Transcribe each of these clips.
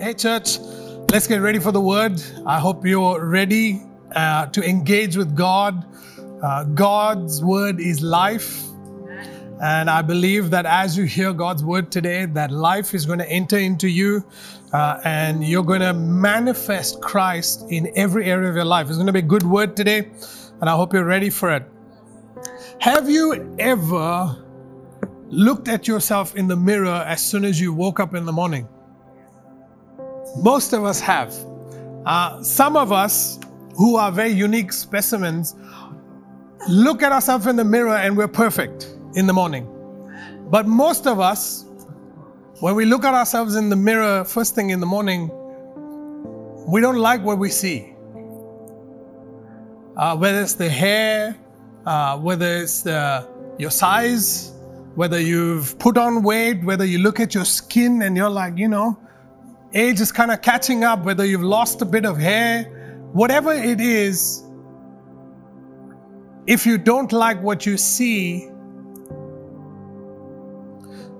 Hey, church, let's get ready for the word. I hope you're ready uh, to engage with God. Uh, God's word is life. And I believe that as you hear God's word today, that life is going to enter into you uh, and you're going to manifest Christ in every area of your life. It's going to be a good word today, and I hope you're ready for it. Have you ever looked at yourself in the mirror as soon as you woke up in the morning? Most of us have. Uh, some of us who are very unique specimens look at ourselves in the mirror and we're perfect in the morning. But most of us, when we look at ourselves in the mirror first thing in the morning, we don't like what we see. Uh, whether it's the hair, uh, whether it's the, your size, whether you've put on weight, whether you look at your skin and you're like, you know, age is kind of catching up, whether you've lost a bit of hair, whatever it is, if you don't like what you see,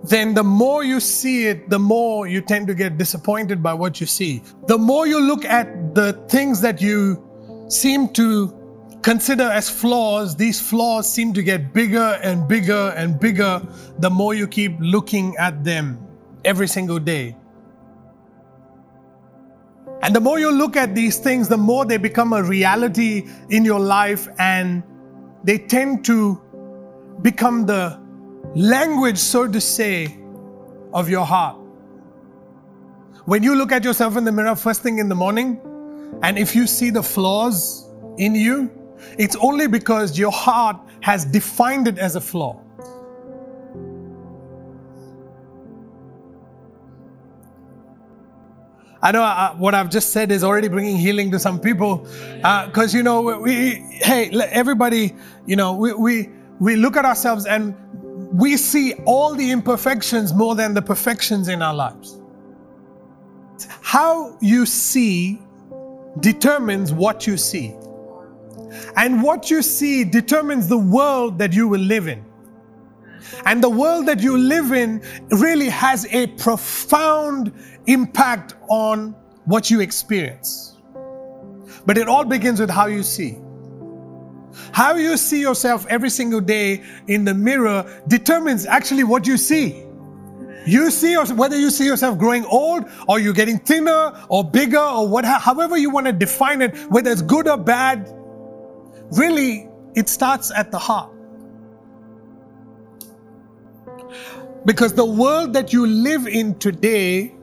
then the more you see it, the more you tend to get disappointed by what you see. The more you look at the things that you seem to consider as flaws, these flaws seem to get bigger and bigger and bigger the more you keep looking at them every single day. And the more you look at these things, the more they become a reality in your life and they tend to become the language, so to say, of your heart. When you look at yourself in the mirror first thing in the morning, and if you see the flaws in you, it's only because your heart has defined it as a flaw. I know uh, what I've just said is already bringing healing to some people, because uh, you know we, hey everybody you know we, we we look at ourselves and we see all the imperfections more than the perfections in our lives. How you see determines what you see. And what you see determines the world that you will live in. And the world that you live in really has a profound impact on what you experience. But it all begins with how you see. How you see yourself every single day in the mirror determines actually what you see. You see whether you see yourself growing old or you're getting thinner or bigger or what, however you want to define it, whether it's good or bad, really it starts at the heart. Because the world that you live in today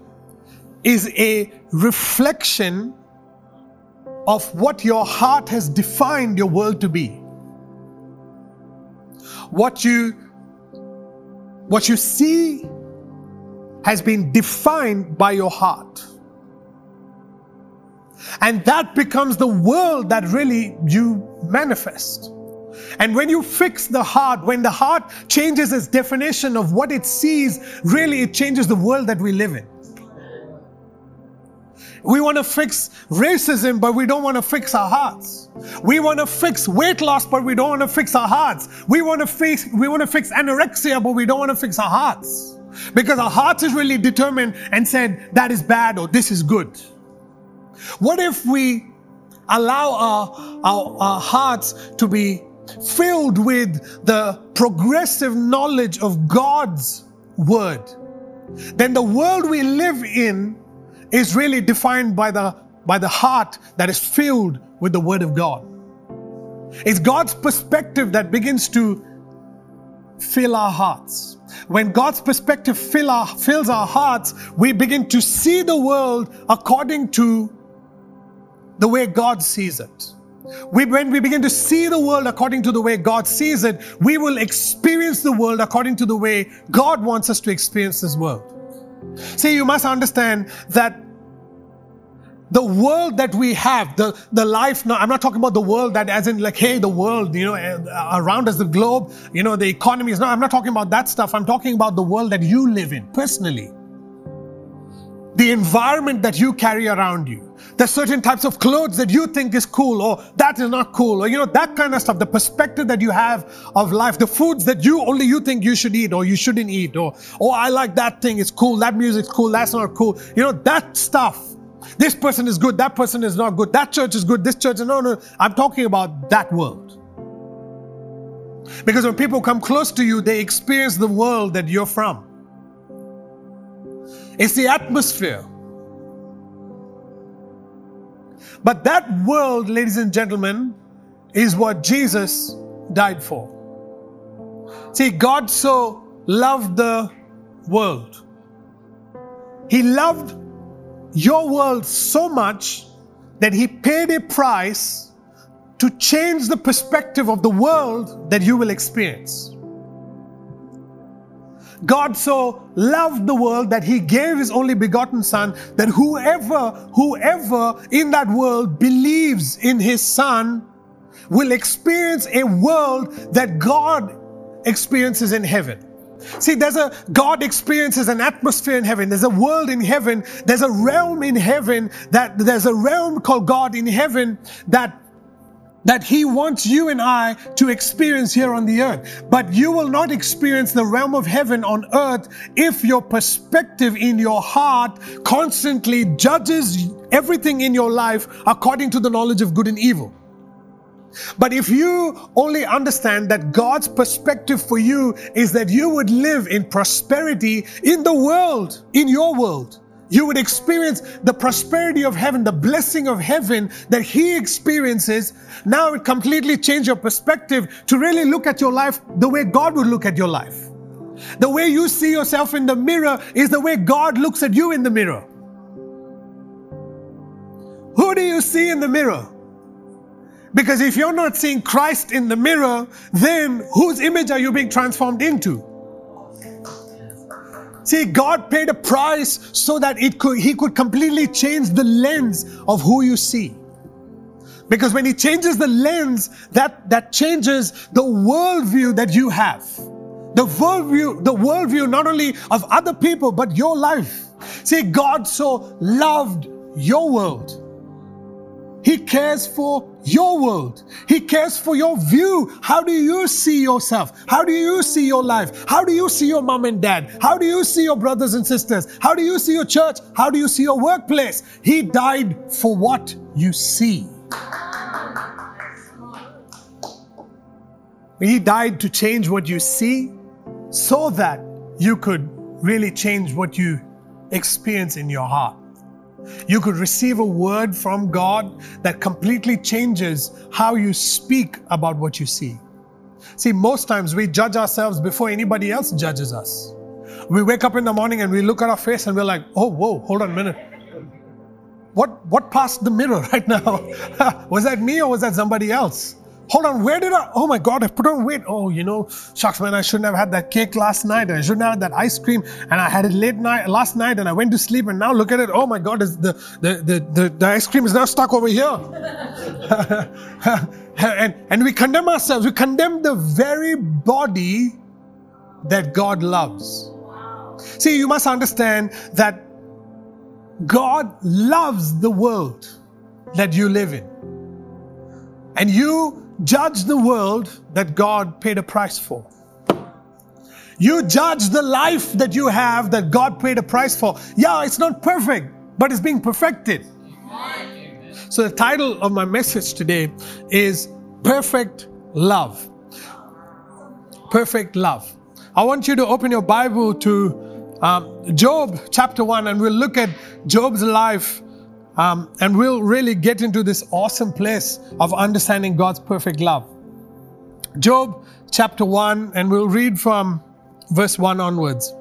is a reflection of what your heart has defined your world to be. What you what you see has been defined by your heart. And that becomes the world that really you manifest. And when you fix the heart, when the heart changes its definition of what it sees, really it changes the world that we live in. We want to fix racism, but we don't want to fix our hearts. We want to fix weight loss, but we don't want to fix our hearts. We want to fix we want to fix anorexia, but we don't want to fix our hearts. Because our hearts is really determined and said that is bad or this is good. What if we allow our, our, our hearts to be filled with the progressive knowledge of God's word? Then the world we live in is really defined by the, by the heart that is filled with the Word of God. It's God's perspective that begins to fill our hearts. When God's perspective fill our, fills our hearts, we begin to see the world according to the way God sees it. We, when we begin to see the world according to the way God sees it, we will experience the world according to the way God wants us to experience this world. See, you must understand that the world that we have, the, the life, no, I'm not talking about the world that as in like, hey, the world, you know, uh, around us, the globe, you know, the economy is not, I'm not talking about that stuff. I'm talking about the world that you live in personally. The environment that you carry around you. There's certain types of clothes that you think is cool or that is not cool or you know that kind of stuff. The perspective that you have of life, the foods that you only you think you should eat or you shouldn't eat or oh I like that thing, it's cool, that music's cool, that's not cool. You know that stuff. This person is good, that person is not good, that church is good, this church is no no. I'm talking about that world. Because when people come close to you, they experience the world that you're from. It's the atmosphere. But that world, ladies and gentlemen, is what Jesus died for. See, God so loved the world. He loved your world so much that He paid a price to change the perspective of the world that you will experience. God so loved the world that he gave his only begotten son that whoever whoever in that world believes in his son will experience a world that God experiences in heaven. See, there's a God experiences an atmosphere in heaven. There's a world in heaven. There's a realm in heaven that there's a realm called God in heaven that that He wants you and I to experience here on the earth. But you will not experience the realm of heaven on earth if your perspective in your heart constantly judges everything in your life according to the knowledge of good and evil. But if you only understand that God's perspective for you is that you would live in prosperity in the world, in your world, you would experience the prosperity of heaven, the blessing of heaven that He experiences. Now it completely changed your perspective to really look at your life the way God would look at your life. The way you see yourself in the mirror is the way God looks at you in the mirror. Who do you see in the mirror? Because if you're not seeing Christ in the mirror, then whose image are you being transformed into? See, God paid a price so that it could, He could completely change the lens of who you see. Because when He changes the lens, that, that changes the worldview that you have. The worldview, the worldview not only of other people, but your life. See, God so loved your world he cares for your world. He cares for your view. How do you see yourself? How do you see your life? How do you see your mom and dad? How do you see your brothers and sisters? How do you see your church? How do you see your workplace? He died for what you see. He died to change what you see so that you could really change what you experience in your heart. You could receive a word from God that completely changes how you speak about what you see. See, most times we judge ourselves before anybody else judges us. We wake up in the morning and we look at our face and we're like, oh, whoa, hold on a minute. What, what passed the mirror right now? was that me or was that somebody else? Hold on, where did I? Oh my God, I put on weight. Oh, you know, shucks, man, I shouldn't have had that cake last night. I shouldn't have had that ice cream. And I had it late night last night and I went to sleep and now look at it. Oh my God, the, the, the, the, the ice cream is now stuck over here. and, and we condemn ourselves. We condemn the very body that God loves. See, you must understand that God loves the world that you live in. And you judge the world that God paid a price for. You judge the life that you have that God paid a price for. Yeah, it's not perfect, but it's being perfected. So, the title of my message today is Perfect Love. Perfect Love. I want you to open your Bible to um, Job chapter 1, and we'll look at Job's life um, and we'll really get into this awesome place of understanding God's perfect love. Job chapter 1, and we'll read from verse 1 onwards.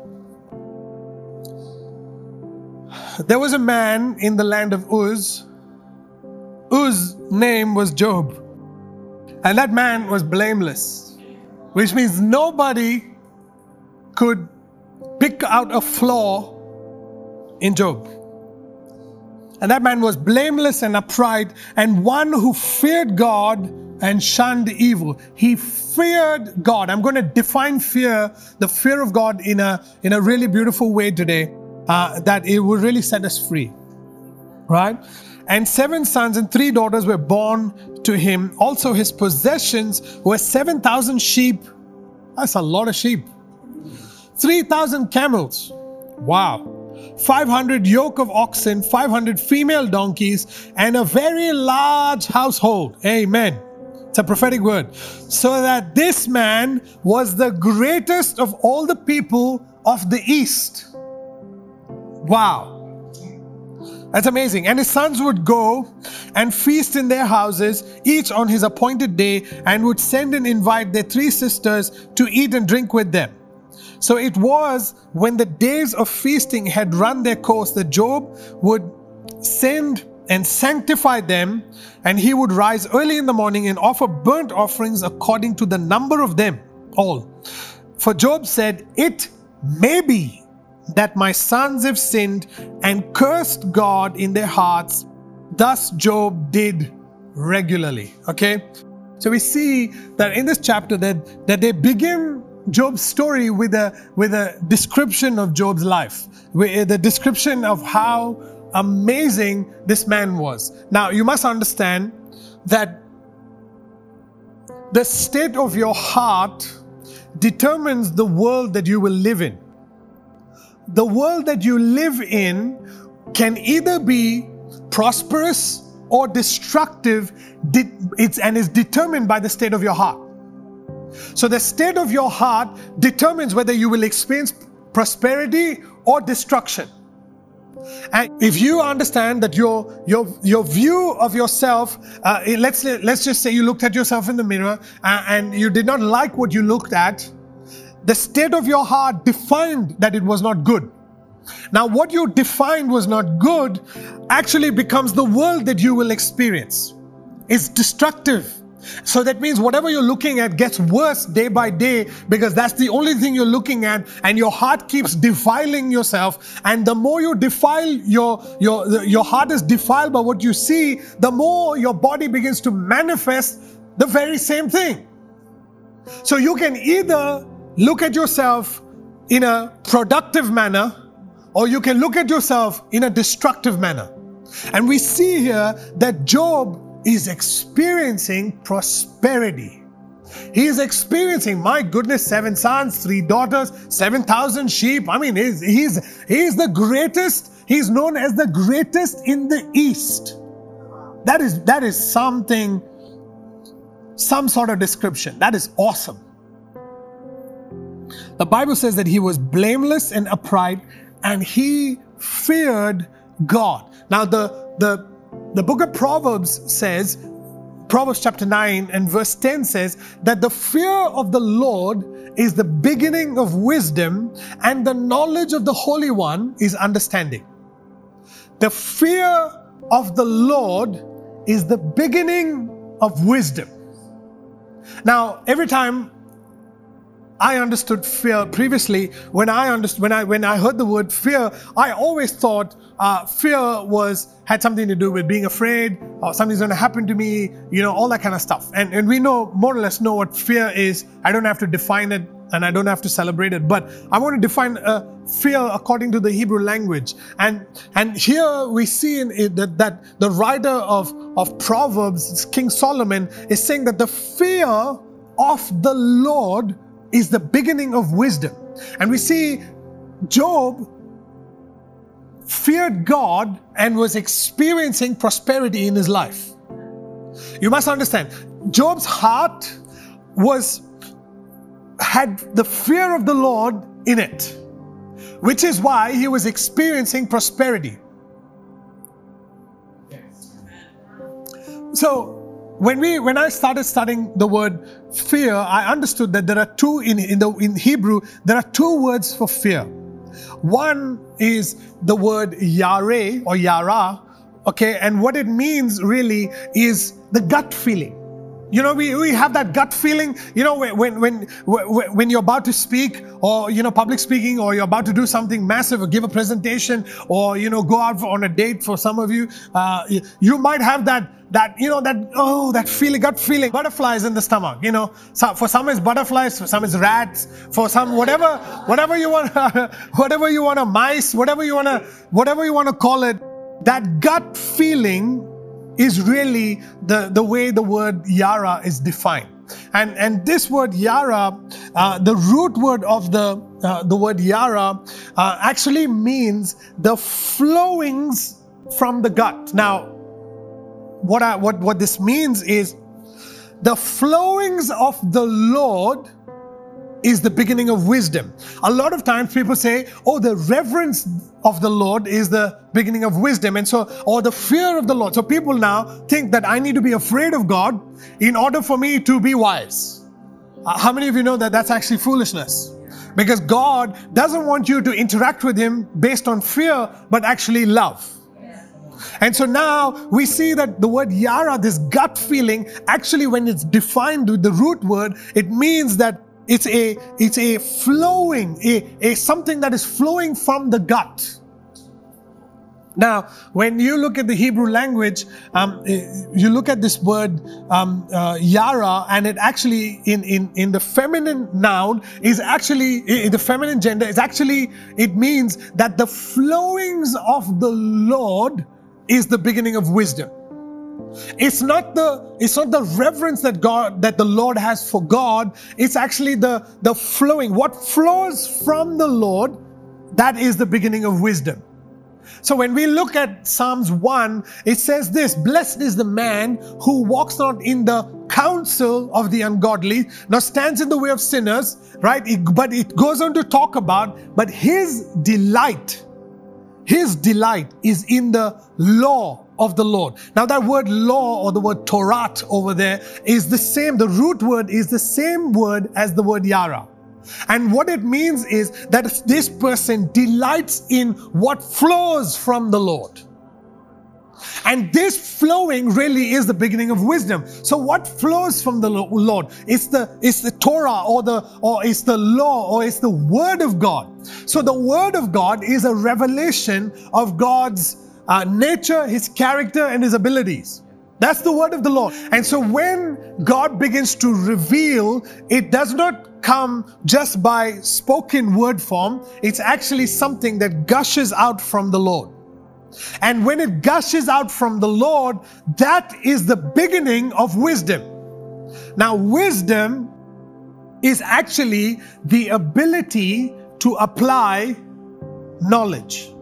There was a man in the land of Uz, whose name was Job. And that man was blameless, which means nobody could pick out a flaw in Job. And that man was blameless and upright, and one who feared God and shunned evil. He feared God. I'm going to define fear, the fear of God, in a, in a really beautiful way today. uh, that it will really set us free. Right? And seven sons and three daughters were born to him. Also, his possessions were 7,000 sheep. That's a lot of sheep. 3,000 camels. Wow. 500 yoke of oxen, 500 female donkeys, and a very large household. Amen. It's a prophetic word. So that this man was the greatest of all the people of the east. Wow. That's amazing. And his sons would go and feast in their houses, each on his appointed day, and would send and invite their three sisters to eat and drink with them. So it was when the days of feasting had run their course that Job would send and sanctify them, and he would rise early in the morning and offer burnt offerings according to the number of them all. For Job said, It may be that my sons have sinned and cursed God in their hearts. Thus Job did regularly. Okay? So we see that in this chapter that, that they begin Job's story with a with a description of Job's life, with eh, the description of how amazing this man was. Now you must understand that the state of your heart determines the world that you will live in. The world that you live in can either be prosperous or destructive, and is determined by the state of your heart. So the state of your heart determines whether you will experience prosperity or destruction. And if you understand that your your your view of yourself, uh, let's let's just say you looked at yourself in the mirror uh, and you did not like what you looked at, the state of your heart defined that it was not good. Now, what you defined was not good actually becomes the world that you will experience. It's destructive. So that means whatever you're looking at gets worse day by day because that's the only thing you're looking at and your heart keeps defiling yourself and the more you defile your your your heart is defiled by what you see the more your body begins to manifest the very same thing. So you can either look at yourself in a productive manner or you can look at yourself in a destructive manner. And we see here that Job is experiencing prosperity. He is experiencing, my goodness, seven sons, three daughters, 7,000 sheep. I mean, he's, he's, he's the greatest. He's known as the greatest in the East. That is, that is something, some sort of description. That is awesome. The Bible says that he was blameless and upright and he feared God. Now, the, the the book of Proverbs says, Proverbs chapter 9 and verse 10 says that the fear of the Lord is the beginning of wisdom, and the knowledge of the Holy One is understanding. The fear of the Lord is the beginning of wisdom. Now, every time I understood fear previously. When I understood, when I when I heard the word fear, I always thought uh, fear was had something to do with being afraid or something's going to happen to me, you know, all that kind of stuff. And and we know more or less know what fear is. I don't have to define it and I don't have to celebrate it, but I want to define uh, fear according to the Hebrew language. And and here we see in it that, that the writer of of Proverbs, King Solomon, is saying that the fear of the Lord is the beginning of wisdom. And we see Job feared God and was experiencing prosperity in his life. You must understand, Job's heart was had the fear of the Lord in it, which is why he was experiencing prosperity. So when we when I started studying the word fear, I understood that there are two in in the in Hebrew there are two words for fear. One is the word yare or yara, okay, and what it means really is the gut feeling. You know, we, we have that gut feeling, you know, when, when, when, you're about to speak or, you know, public speaking or you're about to do something massive or give a presentation or, you know, go out on a date for some of you, uh, you might have that, that, you know, that, oh, that feeling, gut feeling, butterflies in the stomach, you know. So for some it's butterflies, for some it's rats, for some, whatever, whatever you want, whatever you want to mice, whatever you want to, whatever you want to call it, that gut feeling is really the, the way the word yara is defined. And, and this word yara, uh, the root word of the, uh, the word yara, uh, actually means the flowings from the gut. Now, what, I, what, what this means is the flowings of the Lord is the beginning of wisdom. A lot of times people say, oh, the reverence of the Lord is the beginning of wisdom. And so, or the fear of the Lord. So people now think that I need to be afraid of God in order for me to be wise. Uh, how many of you know that that's actually foolishness? Because God doesn't want you to interact with Him based on fear, but actually love. And so now we see that the word yara, this gut feeling, actually, when it's defined with the root word, it means that it's a, it's a flowing, a, a something that is flowing from the gut. Now, when you look at the Hebrew language, um, eh, you look at this word um, uh, yara, and it actually, in, in, in the feminine noun, is actually, in the feminine gender, is actually, it means that the flowings of the Lord is the beginning of wisdom. It's not the it's not the reverence that God that the Lord has for God. It's actually the the flowing. What flows from the Lord, that is the beginning of wisdom. So when we look at Psalms 1, it says this Blessed is the man who walks not in the counsel of the ungodly, nor stands in the way of sinners, right? It, but it goes on to talk about, but his delight, his delight is in the law of the Lord. Now, that word law or the word Torah over there is the same, the root word is the same word as the word Yara. And what it means is that this person delights in what flows from the Lord. And this flowing really is the beginning of wisdom. So what flows from the Lord? It's the it's the Torah or the or it's the law or it's the word of God. So the word of God is a revelation of God's uh, nature, his character, and his abilities. That's the word of the Lord. And so when God begins to reveal, it does not come just by spoken word form, it's actually something that gushes out from the Lord. And when it gushes out from the Lord, that is the beginning of wisdom. Now, wisdom is actually the ability to apply knowledge.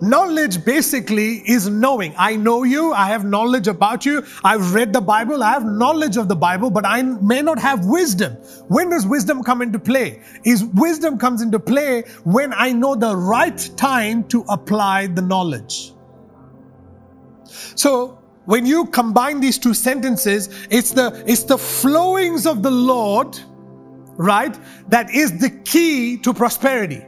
Knowledge basically is knowing. I know you, I have knowledge about you, I've read the Bible, I have knowledge of the Bible, but I may not have wisdom. When does wisdom come into play? Is wisdom comes into play when I know the right time to apply the knowledge. So when you combine these two sentences, it's the it's the flowings of the Lord, right? That is the key to prosperity.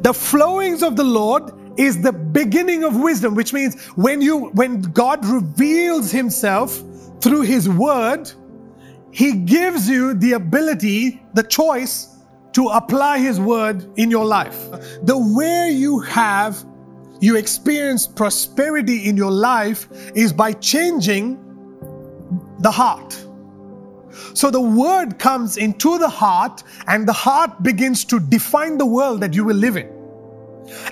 The flowings of the Lord is the beginning of wisdom, which means when you when God reveals himself through his word, he gives you the ability, the choice to apply his word in your life. The way you have you experience prosperity in your life is by changing the heart. So the word comes into the heart, and the heart begins to define the world that you will live in.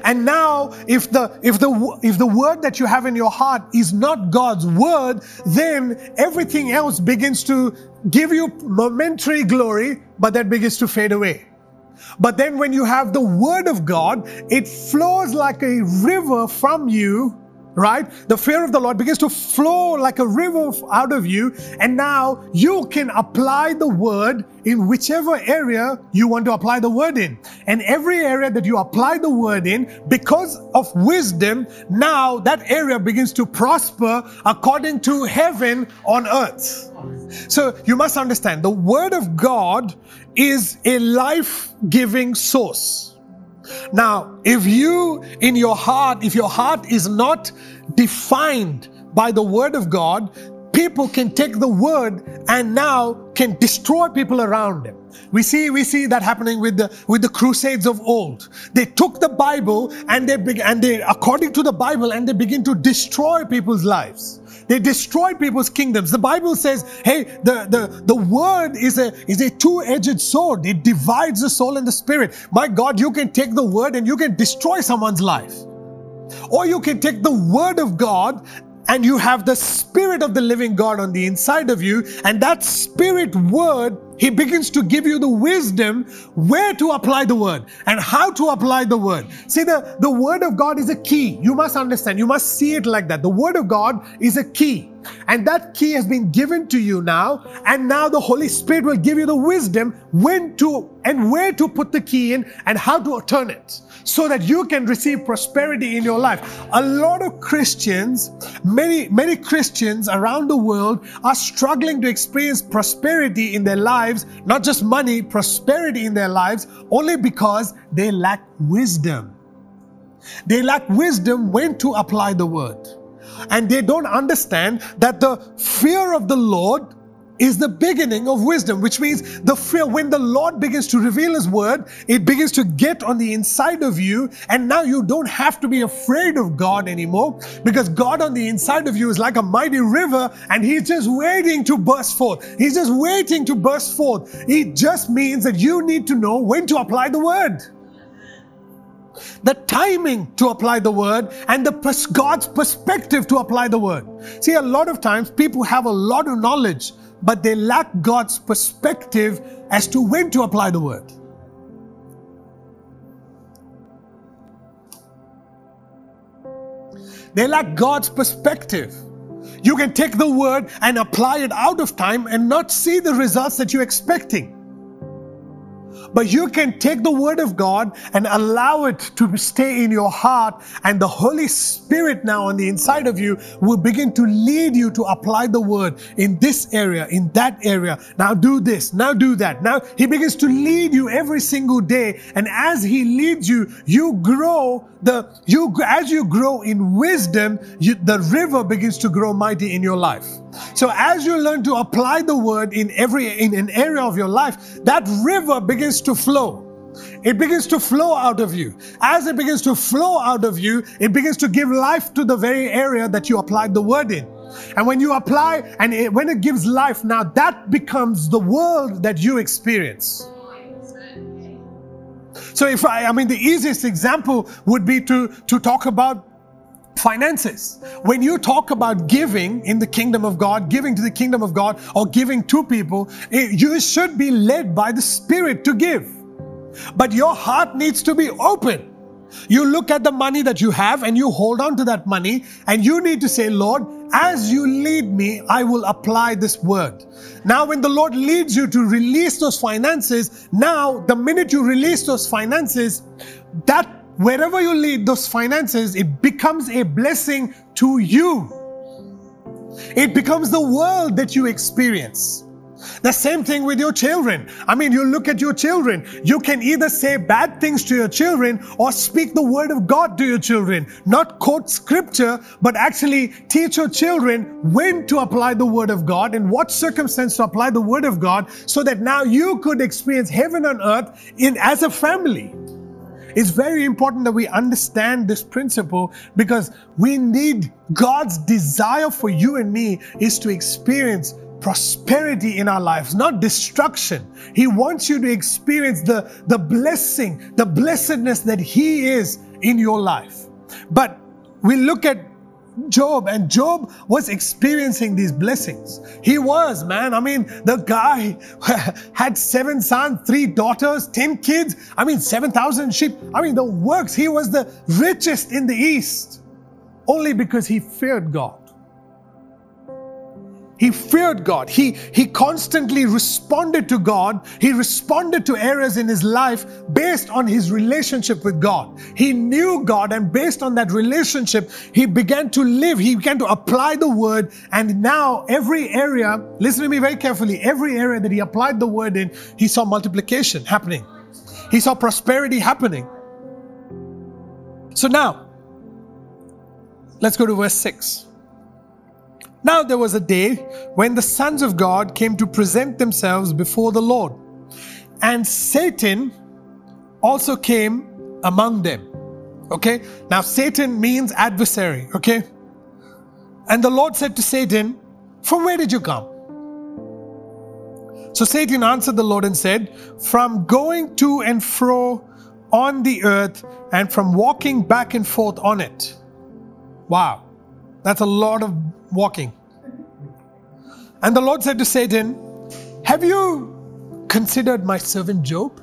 And now, if the if the if the word that you have in your heart is not God's word, then everything else begins to give you momentary glory, but that begins to fade away. But then when you have the word of God, it flows like a river from you right? The fear of the Lord begins to flow like a river out of you, and now you can apply the word in whichever area you want to apply the word in. And every area that you apply the word in, because of wisdom, now that area begins to prosper according to heaven on earth. So you must understand the word of God is a life giving source. Now, if you in your heart, if your heart is not defined by the word of God, people can take the word and now can destroy people around them. We see, we see that happening with the, with the crusades of old. They took the Bible and they, began, and they, according to the Bible, and they begin to destroy people's lives. They destroy people's kingdoms. The Bible says, hey, the, the, the word is a, is a two-edged sword. It divides the soul and the spirit. My God, you can take the word and you can destroy someone's life. Or you can take the word of God and you have the spirit of the living God on the inside of you, and that spirit word, he begins to give you the wisdom where to apply the word and how to apply the word. See, the, the word of God is a key. You must understand, you must see it like that. The word of God is a key. And that key has been given to you now. And now the Holy Spirit will give you the wisdom when to and where to put the key in and how to turn it so that you can receive prosperity in your life. A lot of Christians, many, many Christians around the world are struggling to experience prosperity in their lives, not just money, prosperity in their lives, only because they lack wisdom. They lack wisdom when to apply the word. And they don't understand that the fear of the Lord is the beginning of wisdom, which means the fear, when the Lord begins to reveal His word, it begins to get on the inside of you. And now you don't have to be afraid of God anymore because God on the inside of you is like a mighty river and He's just waiting to burst forth. He's just waiting to burst forth. It just means that you need to know when to apply the word the timing to apply the word and the pers- God's perspective to apply the word. See, a lot of times people have a lot of knowledge, but they lack God's perspective as to when to apply the word. They lack God's perspective. You can take the word and apply it out of time and not see the results that you're expecting. But you can take the word of God and allow it to stay in your heart, and the Holy Spirit now on the inside of you will begin to lead you to apply the word in this area, in that area. Now do this, now do that. Now He begins to lead you every single day, and as He leads you, you grow the you as you grow in wisdom, you, the river begins to grow mighty in your life. So as you learn to apply the word in every in an area of your life, that river begins to flow. It begins to flow out of you. As it begins to flow out of you, it begins to give life to the very area that you applied the word in. And when you apply and it, when it gives life, now that becomes the world that you experience. So if I, I mean, the easiest example would be to, to talk about finances. When you talk about giving in the kingdom of God, giving to the kingdom of God, or giving to people, it, you should be led by the Spirit to give. But your heart needs to be open. You look at the money that you have and you hold on to that money, and you need to say, Lord, as you lead me, I will apply this word. Now, when the Lord leads you to release those finances, now the minute you release those finances, that wherever you lead those finances, it becomes a blessing to you. It becomes the world that you experience. The same thing with your children. I mean, you look at your children. You can either say bad things to your children or speak the word of God to your children. Not quote scripture, but actually teach your children when to apply the word of God, in what circumstance to apply the word of God, so that now you could experience heaven on earth in as a family. It's very important that we understand this principle because we need God's desire for you and me is to experience prosperity in our lives, not destruction. He wants you to experience the, the blessing, the blessedness that He is in your life. But we look at Job, and Job was experiencing these blessings. He was, man. I mean, the guy had seven sons, three daughters, ten kids. I mean, 7,000 sheep. I mean, the works. He was the richest in the East only because he feared God. He feared God. He, he constantly responded to God. He responded to errors in his life based on his relationship with God. He knew God, and based on that relationship, he began to live. He began to apply the word. And now, every area, listen to me very carefully, every area that he applied the word in, he saw multiplication happening, he saw prosperity happening. So now, let's go to verse 6. Now there was a day when the sons of God came to present themselves before the Lord, and Satan also came among them. Okay, now Satan means adversary. Okay, and the Lord said to Satan, From where did you come? So Satan answered the Lord and said, From going to and fro on the earth and from walking back and forth on it. Wow, that's a lot of walking. And the Lord said to Satan, Have you considered my servant Job?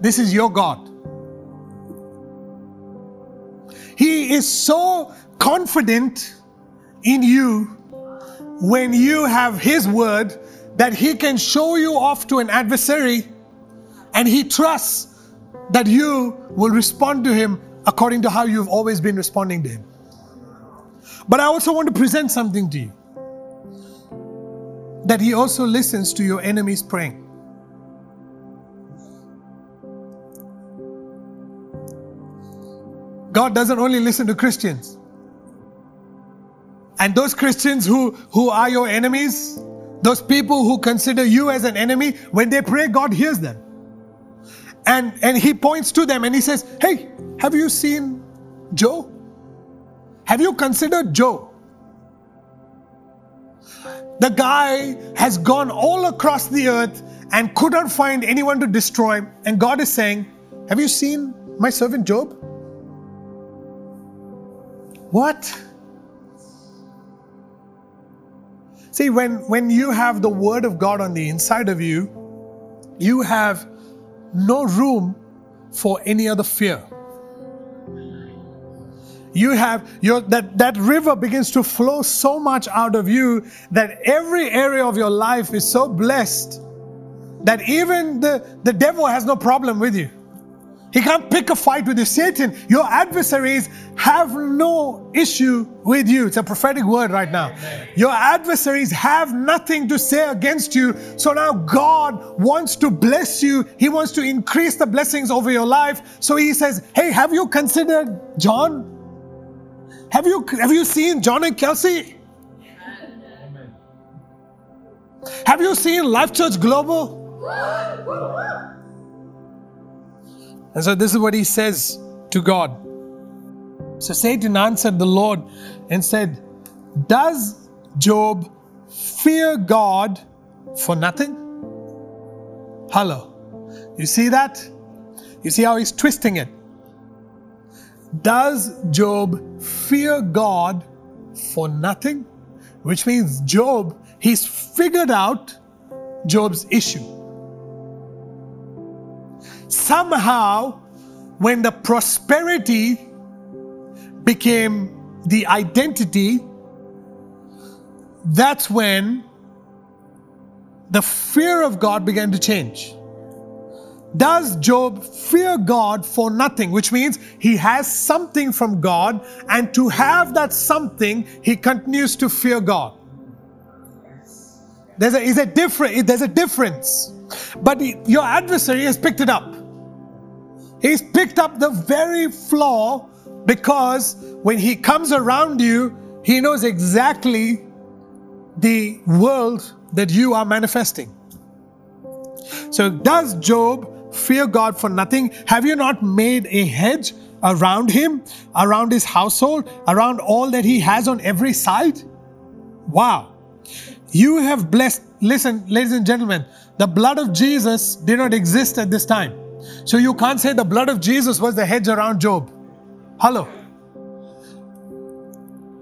This is your God. He is so confident in you when you have His word that He can show you off to an adversary and He trusts that you will respond to Him according to how you've always been responding to Him. But I also want to present something to you that He also listens to your enemies praying. God doesn't only listen to Christians. And those Christians who, who are your enemies, those people who consider you as an enemy, when they pray, God hears them. And, and He points to them and He says, Hey, have you seen Joe? Have you considered Joe? The guy has gone all across the earth and couldn't find anyone to destroy. And God is saying, Have you seen my servant Job? What? See, when, when you have the Word of God on the inside of you, you have no room for any other fear. You have your that, that river begins to flow so much out of you that every area of your life is so blessed that even the, the devil has no problem with you. He can't pick a fight with you. Satan, your adversaries have no issue with you. It's a prophetic word right now. Your adversaries have nothing to say against you. So now God wants to bless you. He wants to increase the blessings over your life. So he says, Hey, have you considered John? Have you have you seen John and Kelsey? Have you seen Life Church Global? And so this is what he says to God. So Satan answered the Lord and said, Does Job fear God for nothing? Hello. You see that? You see how he's twisting it? Does Job fear God for nothing? Which means Job, he's figured out Job's issue somehow, when the prosperity became the identity, that's when the fear of God began to change. Does Job fear God for nothing? Which means he has something from God, and to have that something, he continues to fear God. There's a, is a different, there's a difference. But your adversary has picked it up. He's picked up the very flaw because when he comes around you, he knows exactly the world that you are manifesting. So, does Job fear God for nothing? Have you not made a hedge around him, around his household, around all that he has on every side? Wow. You have blessed, listen, ladies and gentlemen, the blood of Jesus did not exist at this time. So you can't say the blood of Jesus was the hedge around Job. Hello.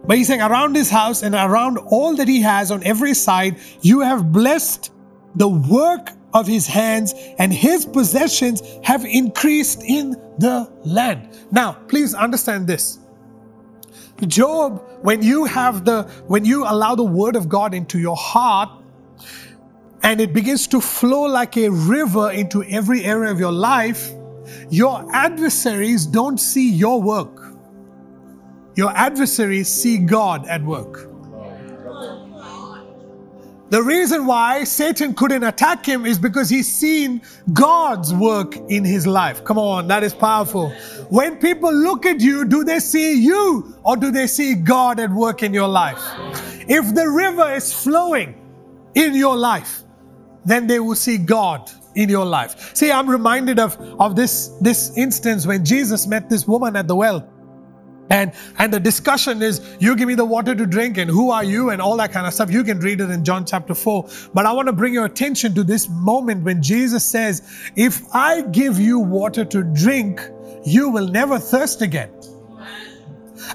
But he's saying around his house and around all that he has on every side, you have blessed the work of his hands, and his possessions have increased in the land. Now, please understand this. Job, when you have the when you allow the word of God into your heart, and it begins to flow like a river into every area of your life, your adversaries don't see your work. Your adversaries see God at work. The reason why Satan couldn't attack him is because he's seen God's work in his life. Come on, that is powerful. When people look at you, do they see you or do they see God at work in your life? If the river is flowing in your life, then they will see God in your life. See, I'm reminded of, of this, this instance when Jesus met this woman at the well. And, and the discussion is, you give me the water to drink, and who are you, and all that kind of stuff. You can read it in John chapter 4. But I want to bring your attention to this moment when Jesus says, If I give you water to drink, you will never thirst again.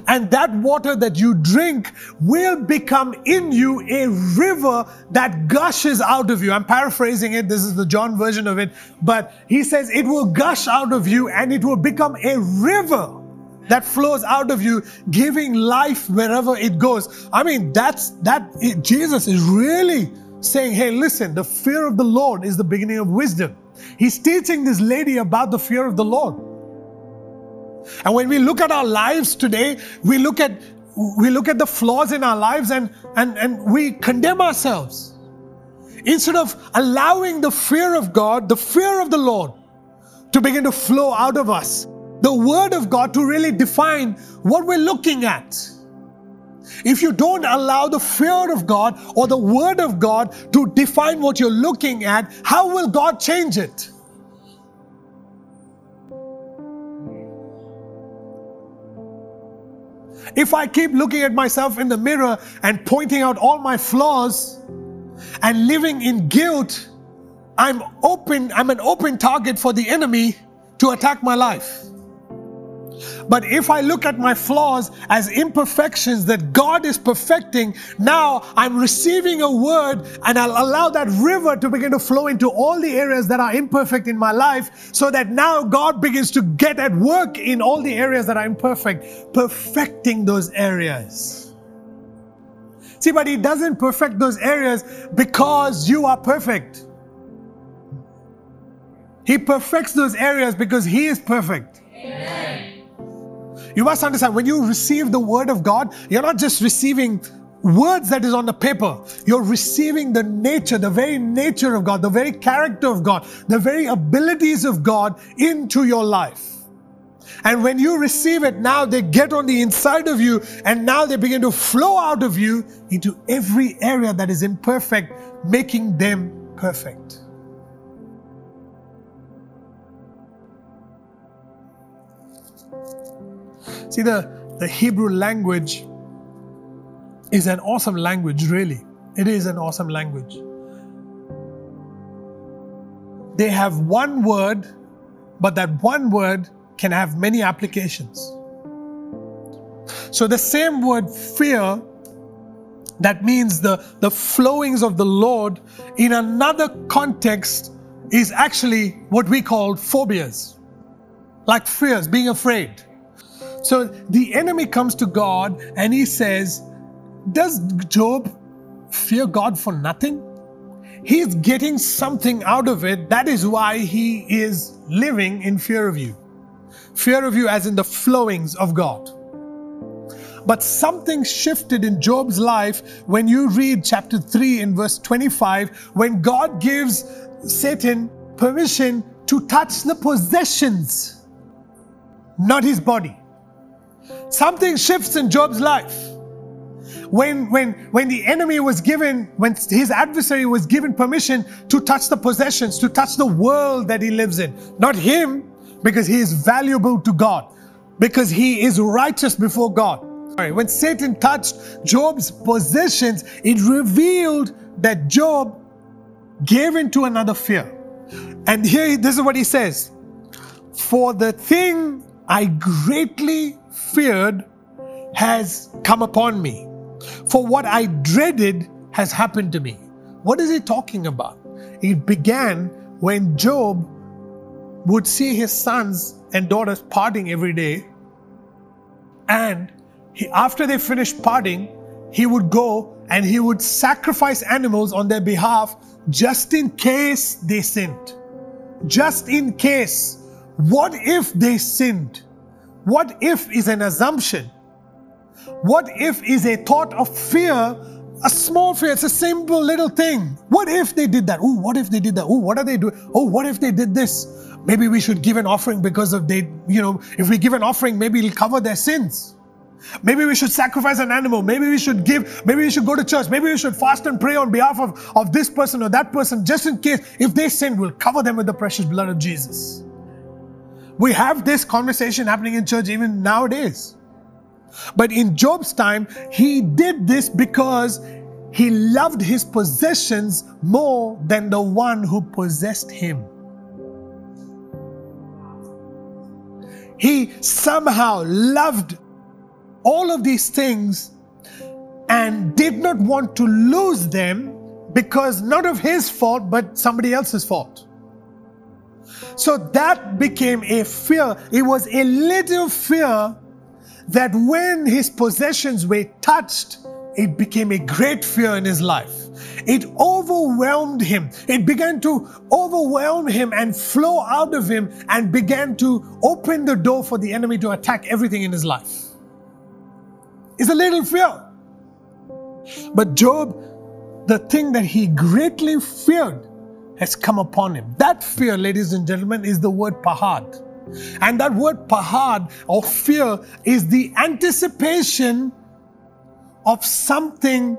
And that water that you drink will become in you a river that gushes out of you. I'm paraphrasing it. This is the John version of it. But he says it will gush out of you and it will become a river that flows out of you, giving life wherever it goes. I mean, that's that. It, Jesus is really saying, hey, listen, the fear of the Lord is the beginning of wisdom. He's teaching this lady about the fear of the Lord. And when we look at our lives today, we look at we look at the flaws in our lives and, and, and we condemn ourselves. Instead of allowing the fear of God, the fear of the Lord, to begin to flow out of us the Word of God to really define what we're looking at. If you don't allow the fear of God or the Word of God to define what you're looking at, how will God change it? If I keep looking at myself in the mirror and pointing out all my flaws and living in guilt, I'm open, I'm an open target for the enemy to attack my life. But if I look at my flaws as imperfections that God is perfecting, now I'm receiving a word and I'll allow that river to begin to flow into all the areas that are imperfect in my life so that now God begins to get at work in all the areas that are imperfect, perfecting those areas. See, but He doesn't perfect those areas because you are perfect. He perfects those areas because He is perfect. Amen. You must understand when you receive the word of God, you're not just receiving words that is on the paper. You're receiving the nature, the very nature of God, the very character of God, the very abilities of God into your life. And when you receive it, now they get on the inside of you and now they begin to flow out of you into every area that is imperfect, making them perfect. See, the, the Hebrew language is an awesome language, really. It is an awesome language. They have one word, but that one word can have many applications. So the same word fear, that means the, the flowings of the Lord, in another context, is actually what we call phobias, like fears, being afraid. So the enemy comes to God and he says, Does Job fear God for nothing? He's getting something out of it. That is why he is living in fear of you. Fear of you, as in the flowings of God. But something shifted in Job's life when you read chapter 3 in verse 25, when God gives Satan permission to touch the possessions, not his body. Something shifts in Job's life. When, when, when the enemy was given, when his adversary was given permission to touch the possessions, to touch the world that he lives in, not him, because he is valuable to God, because he is righteous before God. When Satan touched Job's possessions, it revealed that Job gave into another fear. And here, this is what he says For the thing I greatly feared has come upon me. For what I dreaded has happened to me. What is he talking about? It began when Job would see his sons and daughters parting every day. And he, after they finished parting, he would go and he would sacrifice animals on their behalf just in case they sinned. Just in case. What if they sinned? What if is an assumption. What if is a thought of fear A small fear, it's a simple little thing. What if they did that? Oh, what if they did that? Oh, what are they doing? Oh, what if they did this? Maybe we should give an offering because of they, you know, if we give an offering, maybe it'll cover their sins. Maybe we should sacrifice an animal. Maybe we should give. Maybe we should go to church. Maybe we should fast and pray on behalf of, of this person or that person, just in case if they sin, we'll cover them with the precious blood of Jesus. We have this conversation happening in church even nowadays. But in Job's time, he did this because he loved his possessions more than the one who possessed him. He somehow loved all of these things and did not want to lose them because not of his fault, but somebody else's fault. So that became a fear. It was a little fear that when his possessions were touched, it became a great fear in his life. It overwhelmed him. It began to overwhelm him and flow out of him and began to open the door for the enemy to attack everything in his life. It's a little fear. But Job, the thing that he greatly feared has come upon him. That fear, ladies and gentlemen, is the word pahad. And that word pahad or fear is the anticipation of something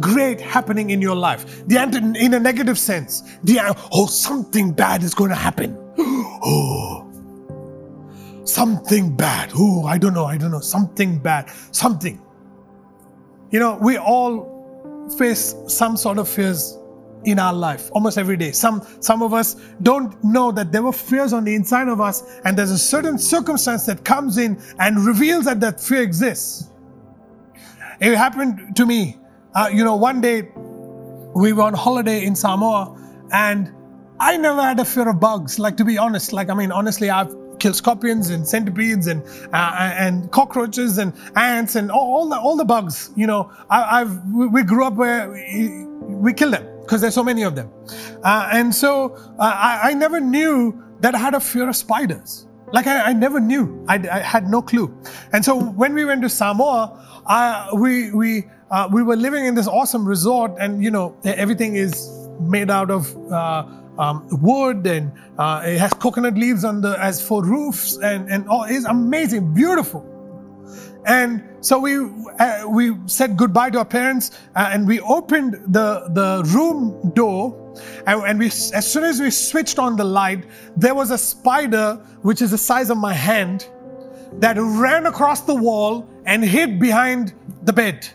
great happening in your life. The in a negative sense. The oh something bad is going to happen. Oh something bad. Oh, I don't know, I don't know, something bad, something. You know, we all face some sort of fears in our life almost every day. Some some of us don't know that there were fears on the inside of us, and there's a certain circumstance that comes in and reveals that that fear exists. It happened to me. Uh, you know, one day we were on holiday in Samoa, and I never had a fear of bugs. Like to be honest, like I mean, honestly, I've killed scorpions and centipedes and uh, and cockroaches and ants and all, all, the all the bugs. You know, I, have we grew up where we, we kill them because there's so many of them, uh, and so uh, I, I, never knew that I had a fear of spiders. Like I, I never knew. I, I, had no clue. And so when we went to Samoa, we we uh, we were living in this awesome resort, and you know everything is made out of uh, um, wood and uh, it has coconut leaves on the as for roofs and and all it's amazing, beautiful. And so we uh, we said goodbye to our parents uh, and we opened the the room door and, and we as soon as we switched on the light there was a spider which is the size of my hand that ran across the wall and hid behind the bed.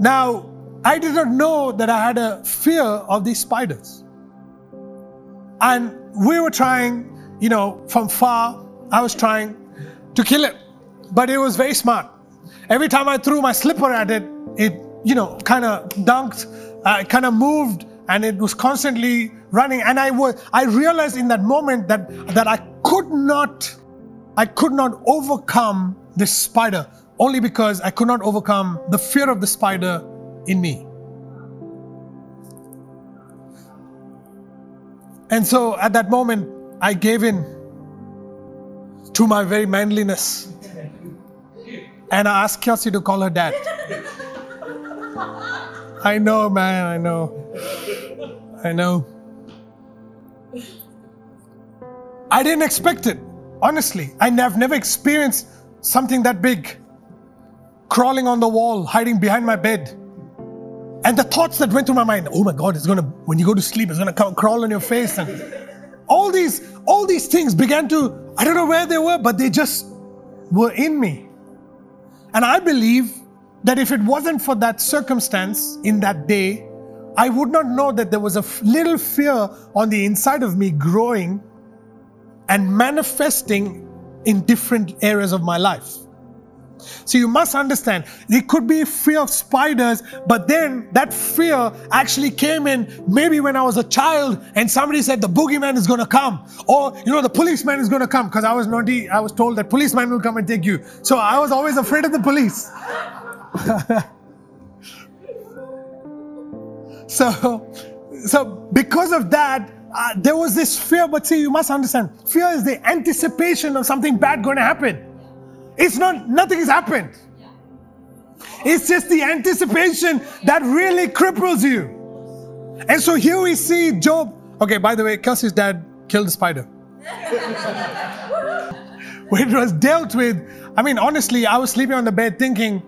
Now, I did not know that I had a fear of these spiders. And we were trying, you know, from far, I was trying to kill it. But it was very smart. Every time I threw my slipper at it, it, you know, kind of dunked, uh, kind of moved, and it was constantly running. And I was, I realized in that moment that that I could not, I could not overcome this spider only because I could not overcome the fear of the spider in me. And so at that moment, I gave in to my very manliness. And I asked Kelsey to call her dad. I know, man, I know. I know. I didn't expect it, honestly. I have never experienced something that big. Crawling on the wall, hiding behind my bed. And the thoughts that went through my mind, oh my God, it's gonna, when you go to sleep, it's gonna come crawl on your face. And all these, all these things began to, I don't know where they were, but they just were in me. And I believe that if it wasn't for that circumstance in that day, I would not know that there was a little fear on the inside of me growing and manifesting in different areas of my life. So you must understand, it could be fear of spiders, but then that fear actually came in maybe when I was a child and somebody said the boogeyman is going to come or, you know, the policeman is going to come because I was naughty. I was told that policeman will come and take you. So I was always afraid of the police. so, so because of that, uh, there was this fear, but see, you must understand, fear is the anticipation of something bad going to happen. It's not, nothing has happened. It's just the anticipation that really cripples you. And so here we see Job. Okay, by the way, Kelsey's dad killed a spider. when it was dealt with, I mean, honestly, I was sleeping on the bed thinking,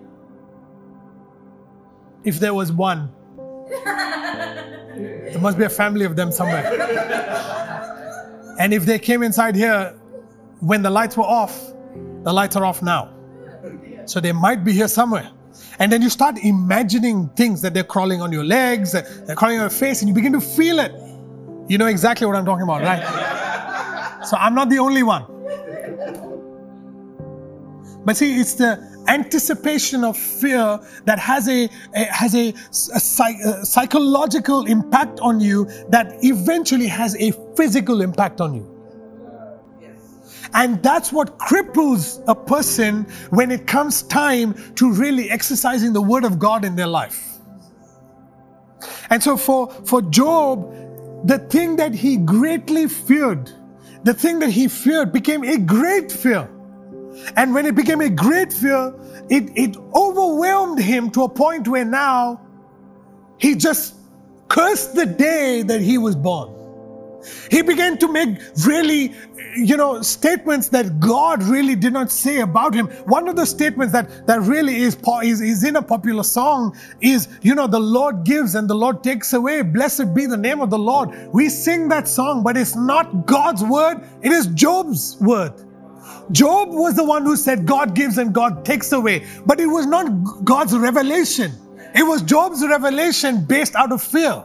if there was one, there must be a family of them somewhere. and if they came inside here when the lights were off, the lights are off now. So they might be here somewhere. And then you start imagining things that they're crawling on your legs, they're crawling on your face, and you begin to feel it. You know exactly what I'm talking about, right? So I'm not the only one. But see, it's the anticipation of fear that has a, a has a, a, a psychological impact on you that eventually has a physical impact on you. And that's what cripples a person when it comes time to really exercising the word of God in their life. And so for, for Job, the thing that he greatly feared, the thing that he feared became a great fear. And when it became a great fear, it, it overwhelmed him to a point where now he just cursed the day that he was born. He began to make really, you know, statements that God really did not say about him. One of the statements that, that really is, is, is in a popular song is, you know, the Lord gives and the Lord takes away. Blessed be the name of the Lord. We sing that song, but it's not God's word, it is Job's word. Job was the one who said God gives and God takes away, but it was not God's revelation. It was Job's revelation based out of fear.